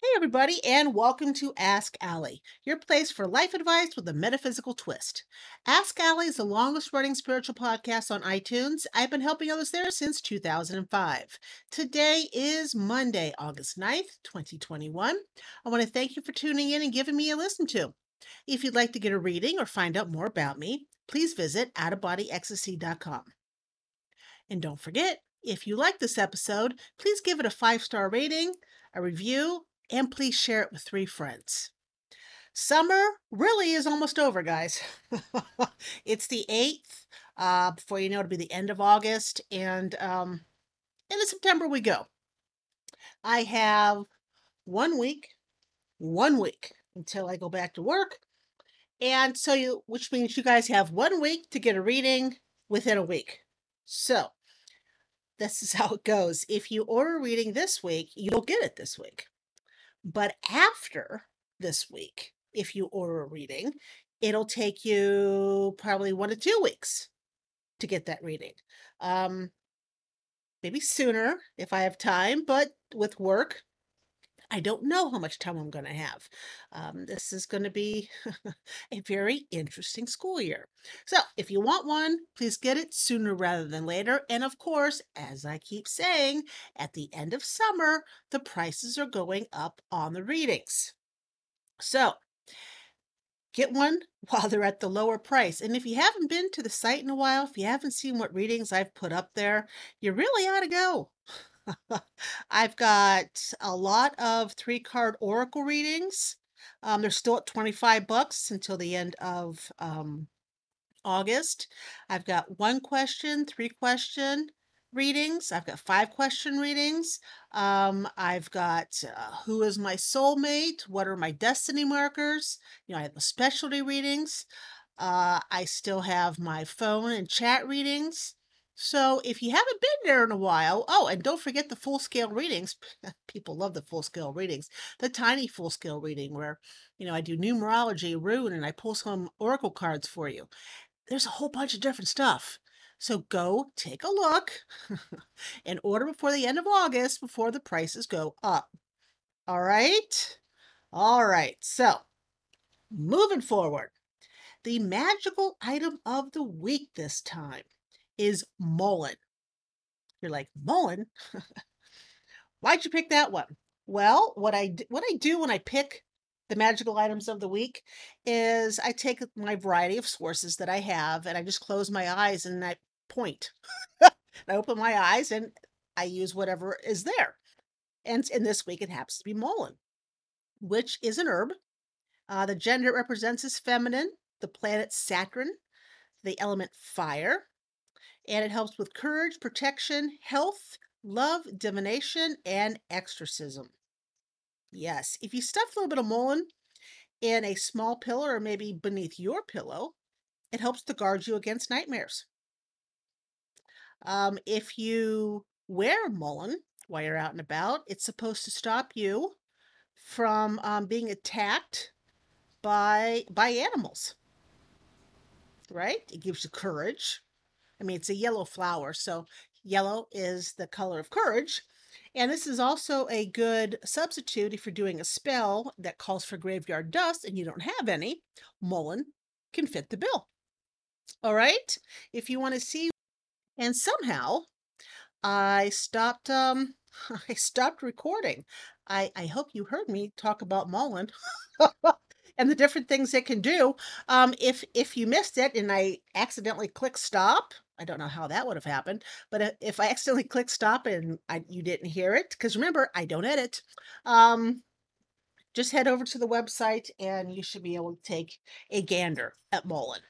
Hey, everybody, and welcome to Ask Allie, your place for life advice with a metaphysical twist. Ask Allie is the longest running spiritual podcast on iTunes. I've been helping others there since 2005. Today is Monday, August 9th, 2021. I want to thank you for tuning in and giving me a listen to. If you'd like to get a reading or find out more about me, please visit outofbodyecstasy.com. And don't forget, if you like this episode, please give it a five star rating, a review, and please share it with three friends. Summer really is almost over, guys. it's the 8th. Uh, before you know, it'll be the end of August, and um, into September we go. I have one week, one week until I go back to work. And so you, which means you guys have one week to get a reading within a week. So this is how it goes. If you order a reading this week, you'll get it this week. But after this week, if you order a reading, it'll take you probably one to two weeks to get that reading. Um, maybe sooner if I have time, but with work, I don't know how much time I'm going to have. Um, this is going to be a very interesting school year. So, if you want one, please get it sooner rather than later. And of course, as I keep saying, at the end of summer, the prices are going up on the readings. So, get one while they're at the lower price. And if you haven't been to the site in a while, if you haven't seen what readings I've put up there, you really ought to go. I've got a lot of three card oracle readings. Um, they're still at 25 bucks until the end of um, August. I've got one question, three question readings. I've got five question readings. Um, I've got uh, who is my soulmate? What are my destiny markers? You know, I have the specialty readings. Uh, I still have my phone and chat readings. So if you haven't been there in a while, oh, and don't forget the full scale readings. People love the full scale readings. The tiny full scale reading where, you know, I do numerology, rune, and I pull some oracle cards for you. There's a whole bunch of different stuff. So go take a look and order before the end of August before the prices go up. All right? All right. So moving forward, the magical item of the week this time is Mullein. You're like, Mullein? Why'd you pick that one? Well, what I what I do when I pick the magical items of the week is I take my variety of sources that I have and I just close my eyes and I point. I open my eyes and I use whatever is there. And in this week it happens to be mullein, which is an herb. Uh, the gender it represents is feminine, the planet Saturn, the element fire, and it helps with courage, protection, health, love, divination, and exorcism. Yes, if you stuff a little bit of mullein in a small pillow or maybe beneath your pillow, it helps to guard you against nightmares. Um, if you wear mullein while you're out and about, it's supposed to stop you from um, being attacked by by animals. Right? It gives you courage. I mean, it's a yellow flower, so yellow is the color of courage. And this is also a good substitute if you're doing a spell that calls for graveyard dust and you don't have any. Mullein can fit the bill. All right. If you want to see, and somehow I stopped. Um, I stopped recording. I I hope you heard me talk about Mullein. and the different things it can do. Um, if if you missed it and I accidentally click stop, I don't know how that would have happened, but if I accidentally click stop and I, you didn't hear it, because remember, I don't edit, um, just head over to the website and you should be able to take a gander at Mullein.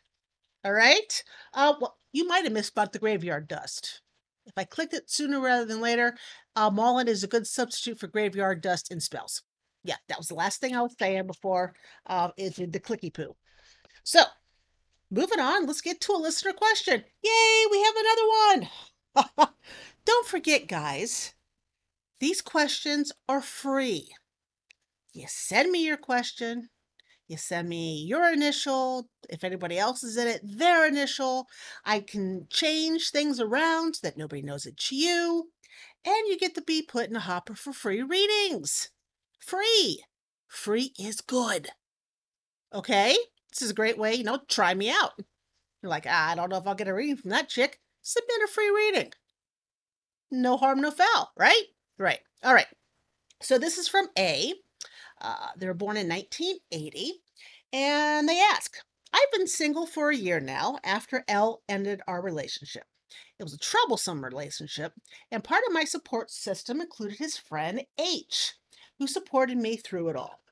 All right? Uh, well, you might have missed about the graveyard dust. If I clicked it sooner rather than later, uh, Mullein is a good substitute for graveyard dust in spells. Yeah, that was the last thing I was saying before uh, the clicky poo. So, moving on, let's get to a listener question. Yay, we have another one. Don't forget, guys, these questions are free. You send me your question, you send me your initial, if anybody else is in it, their initial. I can change things around so that nobody knows it's you. And you get to be put in a hopper for free readings. free. Free is good. Okay? This is a great way, you know, try me out. You're like, ah, I don't know if I'll get a reading from that chick. Submit a free reading. No harm, no foul, right? Right. All right. So this is from A. Uh, they were born in 1980. And they ask, I've been single for a year now after L ended our relationship. It was a troublesome relationship, and part of my support system included his friend H, who supported me through it all.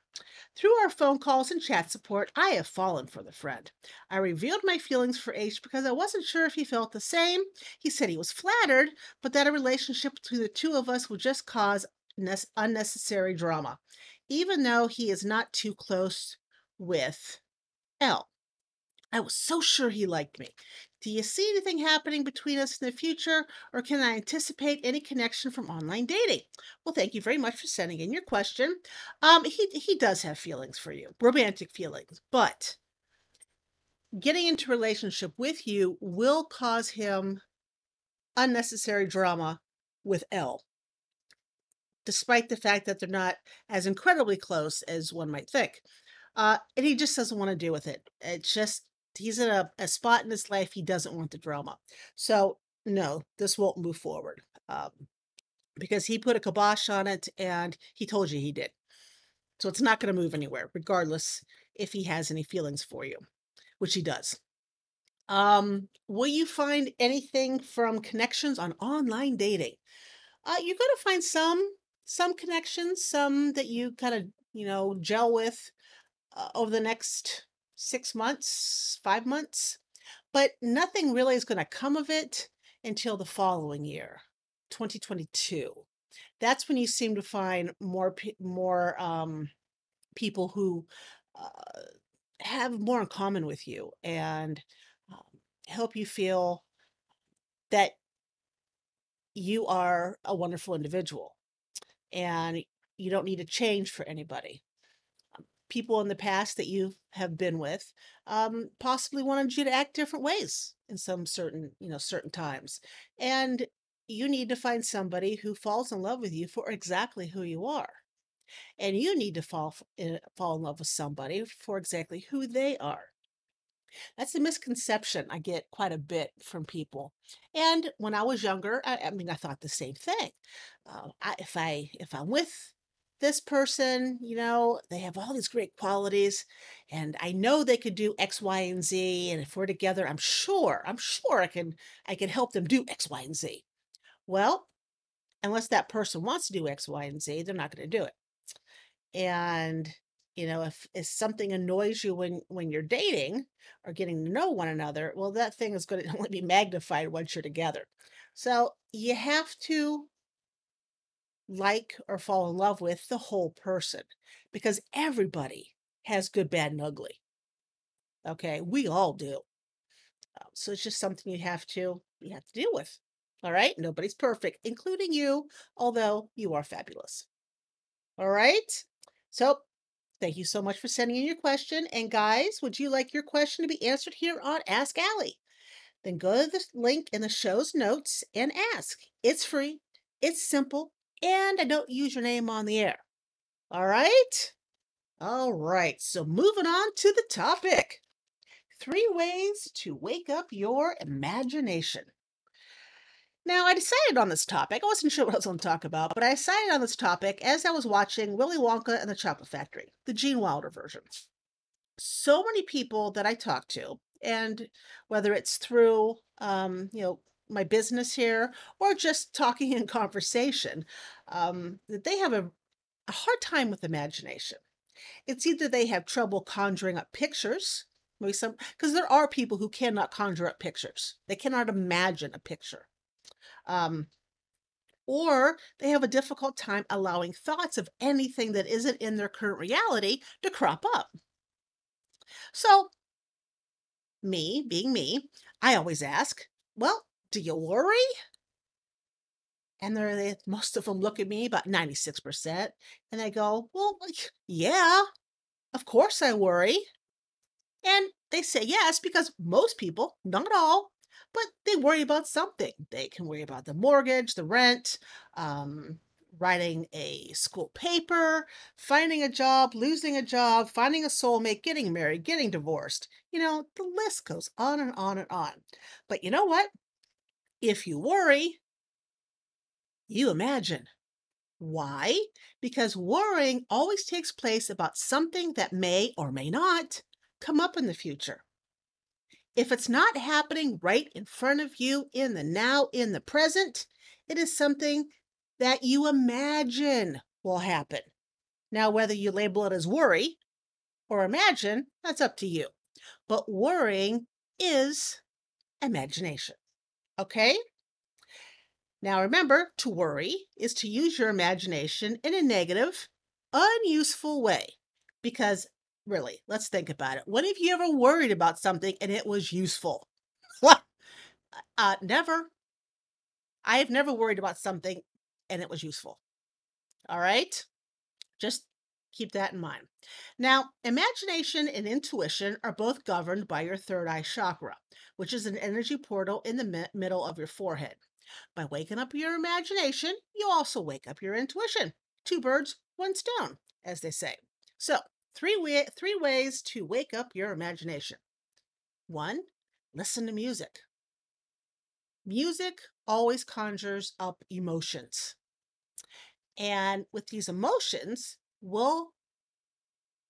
Through our phone calls and chat support, I have fallen for the friend. I revealed my feelings for H because I wasn't sure if he felt the same. He said he was flattered, but that a relationship between the two of us would just cause unnecessary drama, even though he is not too close with L. I was so sure he liked me. Do you see anything happening between us in the future, or can I anticipate any connection from online dating? Well, thank you very much for sending in your question. Um, he he does have feelings for you, romantic feelings, but getting into relationship with you will cause him unnecessary drama with L, despite the fact that they're not as incredibly close as one might think. Uh, and he just doesn't want to deal with it. It's just he's in a, a spot in his life he doesn't want the drama. So no, this won't move forward. Um, because he put a kibosh on it and he told you he did. So it's not going to move anywhere, regardless if he has any feelings for you, which he does. Um, will you find anything from connections on online dating? Uh, you're going to find some some connections, some that you kind of you know gel with uh, over the next six months, five months, but nothing really is going to come of it until the following year, 2022. That's when you seem to find more more um, people who uh, have more in common with you and um, help you feel that you are a wonderful individual and you don't need to change for anybody people in the past that you have been with um, possibly wanted you to act different ways in some certain you know certain times and you need to find somebody who falls in love with you for exactly who you are and you need to fall in, eh, fall in love with somebody for exactly who they are that's a misconception I get quite a bit from people. And when I was younger, I, I mean, I thought the same thing. Uh, I, if I if I'm with this person, you know, they have all these great qualities and I know they could do X, Y, and Z. And if we're together, I'm sure, I'm sure I can, I can help them do X, Y, and Z. Well, unless that person wants to do X, Y, and Z, they're not going to do it. And, you know, if, if something annoys you when, when you're dating or getting to know one another, well, that thing is going to only be magnified once you're together. So you have to like or fall in love with the whole person because everybody has good, bad, and ugly. Okay, we all do. Um, so it's just something you have to you have to deal with. All right, nobody's perfect, including you, although you are fabulous. All right, so thank you so much for sending in your question. And guys, would you like your question to be answered here on Ask Allie? Then go to the link in the show's notes and ask. It's free, it's simple, and I don't use your name on the air. All right? All right, so moving on to the topic three ways to wake up your imagination. Now, I decided on this topic. I wasn't sure what I was going to talk about, but I decided on this topic as I was watching Willy Wonka and the Chocolate Factory, the Gene Wilder version. So many people that I talk to, and whether it's through, um, you know, my business here or just talking in conversation, um, that they have a, a hard time with imagination. It's either they have trouble conjuring up pictures, maybe some because there are people who cannot conjure up pictures. They cannot imagine a picture. Um, or they have a difficult time allowing thoughts of anything that isn't in their current reality to crop up. So, me being me, I always ask, well, do you worry? And they're most of them look at me, about 96%, and they go, Well, yeah, of course I worry. And they say yes because most people, not all, but they worry about something. They can worry about the mortgage, the rent, um, writing a school paper, finding a job, losing a job, finding a soulmate, getting married, getting divorced. You know, the list goes on and on and on. But you know what? If you worry, you imagine. Why? Because worrying always takes place about something that may or may not come up in the future. If it's not happening right in front of you in the now, in the present, it is something that you imagine will happen. Now, whether you label it as worry or imagine, that's up to you. But worrying is imagination. Okay? Now, remember, to worry is to use your imagination in a negative, unuseful way. Because, really, let's think about it. When have you ever worried about something and it was useful? uh, never. I have never worried about something and it was useful. All right? Just keep that in mind. Now, imagination and intuition are both governed by your third eye chakra, which is an energy portal in the mi- middle of your forehead. By waking up your imagination, you also wake up your intuition. Two birds, one stone, as they say. So, three, way- three ways to wake up your imagination. One, listen to music. Music always conjures up emotions. And with these emotions will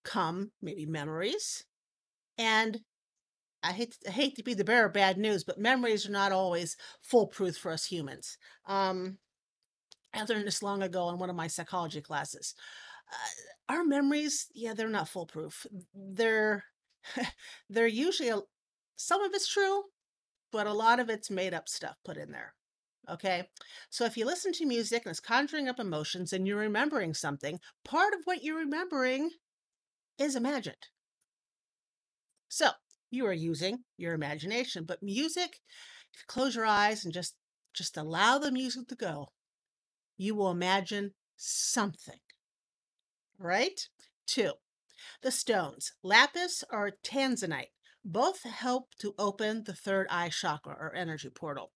come maybe memories. And I hate, I hate to be the bearer of bad news, but memories are not always foolproof for us humans. Um, I learned this long ago in one of my psychology classes. Uh, our memories, yeah, they're not foolproof. They're they're usually a, some of it's true, but a lot of it's made up stuff put in there. Okay. So if you listen to music and it's conjuring up emotions and you're remembering something, part of what you're remembering is imagined. So you are using your imagination, but music, if you close your eyes and just just allow the music to go, you will imagine something. Right? Two, the stones, lapis or tanzanite, both help to open the third eye chakra or energy portal.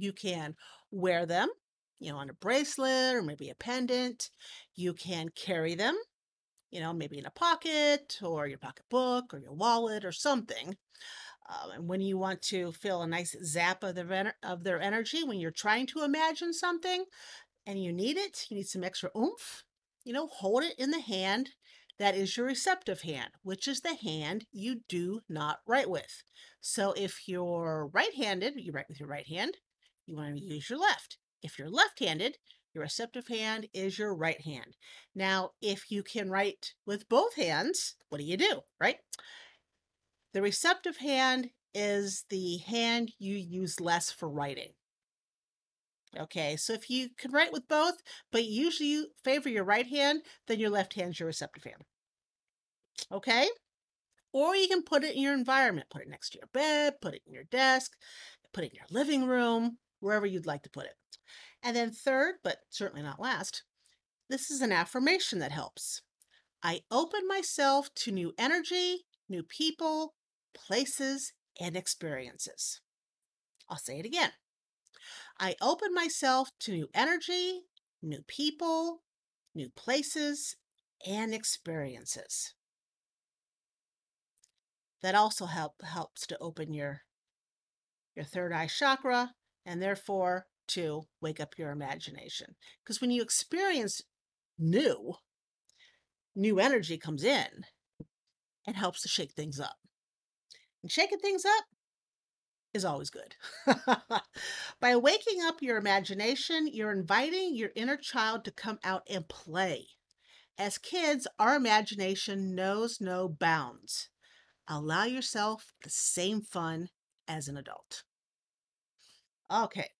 You can wear them, you know, on a bracelet or maybe a pendant. You can carry them, you know, maybe in a pocket or your pocketbook or your wallet or something. Um, and when you want to feel a nice zap of their, of their energy, when you're trying to imagine something and you need it, you need some extra oomph, you know, hold it in the hand that is your receptive hand, which is the hand you do not write with. So if you're right handed, you write with your right hand you want to use your left. If you're left handed, your receptive hand is your right hand. Now, if you can write with both hands, what do you do, right? The receptive hand is the hand you use less for writing. Okay, so if you can write with both, but usually you favor your right hand, then your left hand's your receptive hand. Okay? Or you can put it in your environment. Put it next to your bed, put it in your desk, put it in your living room, wherever you'd like to put it. And then, third, but certainly not last, this is an affirmation that helps. I open myself to new energy, new people, places, and experiences. I'll say it again. I open myself to new energy, new people, new places, and experiences. That also help, helps to open your, your third eye chakra and therefore to wake up your imagination. Because when you experience new, new energy comes in and helps to shake things up. And shaking things up is always good. By waking up your imagination, you're inviting your inner child to come out and play. As kids, our imagination knows no bounds. Allow yourself the same fun as an adult. Okay.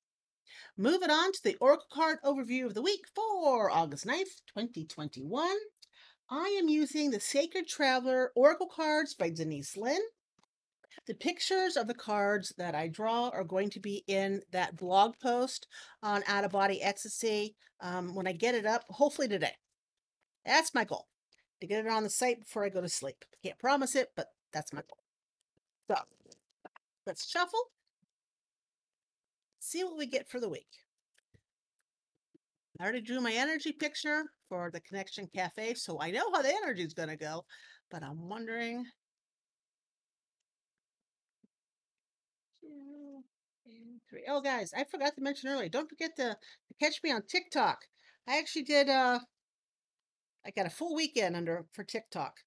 Moving on to the Oracle card overview of the week for August 9th, 2021. I am using the Sacred Traveler Oracle cards by Denise Linn. The pictures of the cards that I draw are going to be in that blog post on Out of Body Ecstasy um, when I get it up, hopefully today. That's my goal to get it on the site before I go to sleep. Can't promise it, but that's my goal. So let's shuffle see what we get for the week. I already drew my energy picture for the Connection Cafe, so I know how the energy is going to go, but I'm wondering. Two and three. Oh, guys, I forgot to mention earlier. Don't forget to, to catch me on TikTok. I actually did. Uh, I got a full weekend under for TikTok.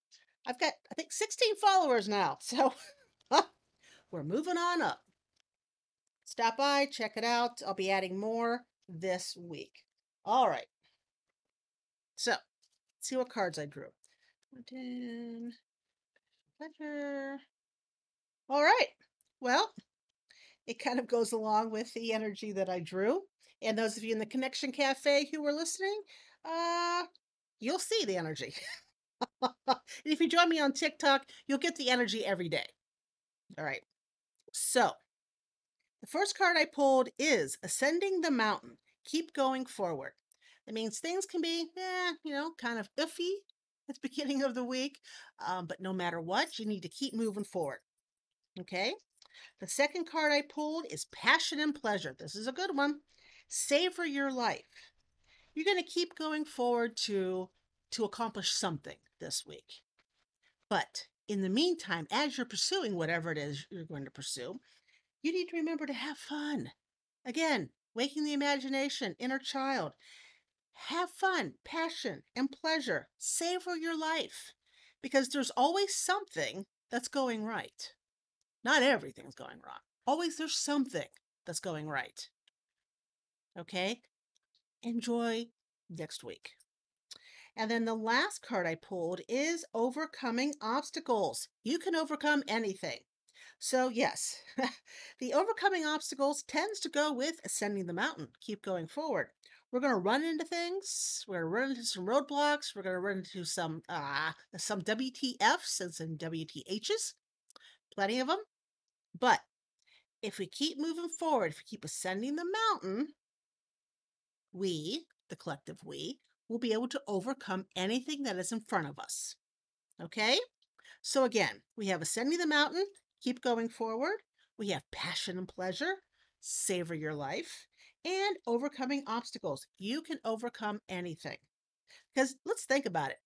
I've got I think 16 followers now, so we're moving on up. Stop by, check it out. I'll be adding more this week. All right. So, see what cards I drew. All right. Well, it kind of goes along with the energy that I drew. And those of you in the Connection Cafe who were listening, uh, you'll see the energy. and if you join me on TikTok, you'll get the energy every day. All right. So, the first card I pulled is Ascending the Mountain. Keep going forward. That means things can be, eh, you know, kind of iffy at the beginning of the week, um, but no matter what, you need to keep moving forward. Okay? The second card I pulled is Passion and Pleasure. This is a good one. Savor your life. You're going to keep going forward to to accomplish something this week. But in the meantime, as you're pursuing whatever it is you're going to pursue, you need to remember to have fun. Again, waking the imagination, inner child. Have fun, passion, and pleasure. Savor your life because there's always something that's going right. Not everything's going wrong. Always there's something that's going right. Okay? Enjoy next week. And then the last card I pulled is overcoming obstacles. You can overcome anything. So, yes, the overcoming obstacles tends to go with ascending the mountain. Keep going forward. We're going to run into things. We're going to run into some roadblocks. We're going to run into some uh, some WTFs and some WTHs. Plenty of them. But if we keep moving forward, if we keep ascending the mountain, we, the collective we, will be able to overcome anything that is in front of us. Okay? So again, we have ascending the mountain, keep going forward. We have passion and pleasure, savor your life, and overcoming obstacles. You can overcome anything. Because let's think about it.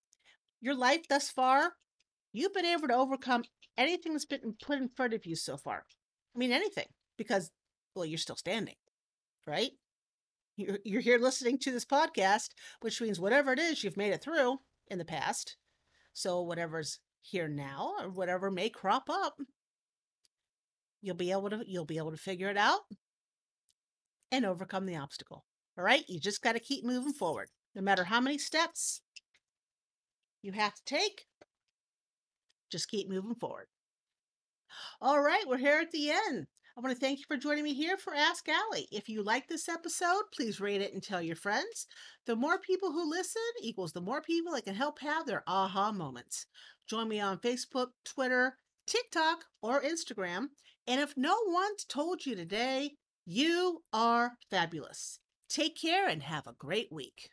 Your life thus far, you've been able to overcome anything that's been put in front of you so far. I mean, anything, because, well, you're still standing, right? You're, you're here listening to this podcast, which means whatever it is, you've made it through in the past. So, whatever's here now or whatever may crop up, you'll be able to you'll be able to figure it out and overcome the obstacle. All right? You just got to keep moving forward. No matter how many steps you have to take, just keep moving forward. All right, we're here at the end. I want to thank you for joining me here for Ask Allie. If you like this episode, please rate it and tell your friends. The more people who listen equals the more people that can help have their aha moments. Join me on Facebook, Twitter, TikTok, or Instagram. And if no one's told you today, you are fabulous. Take care and have a great week.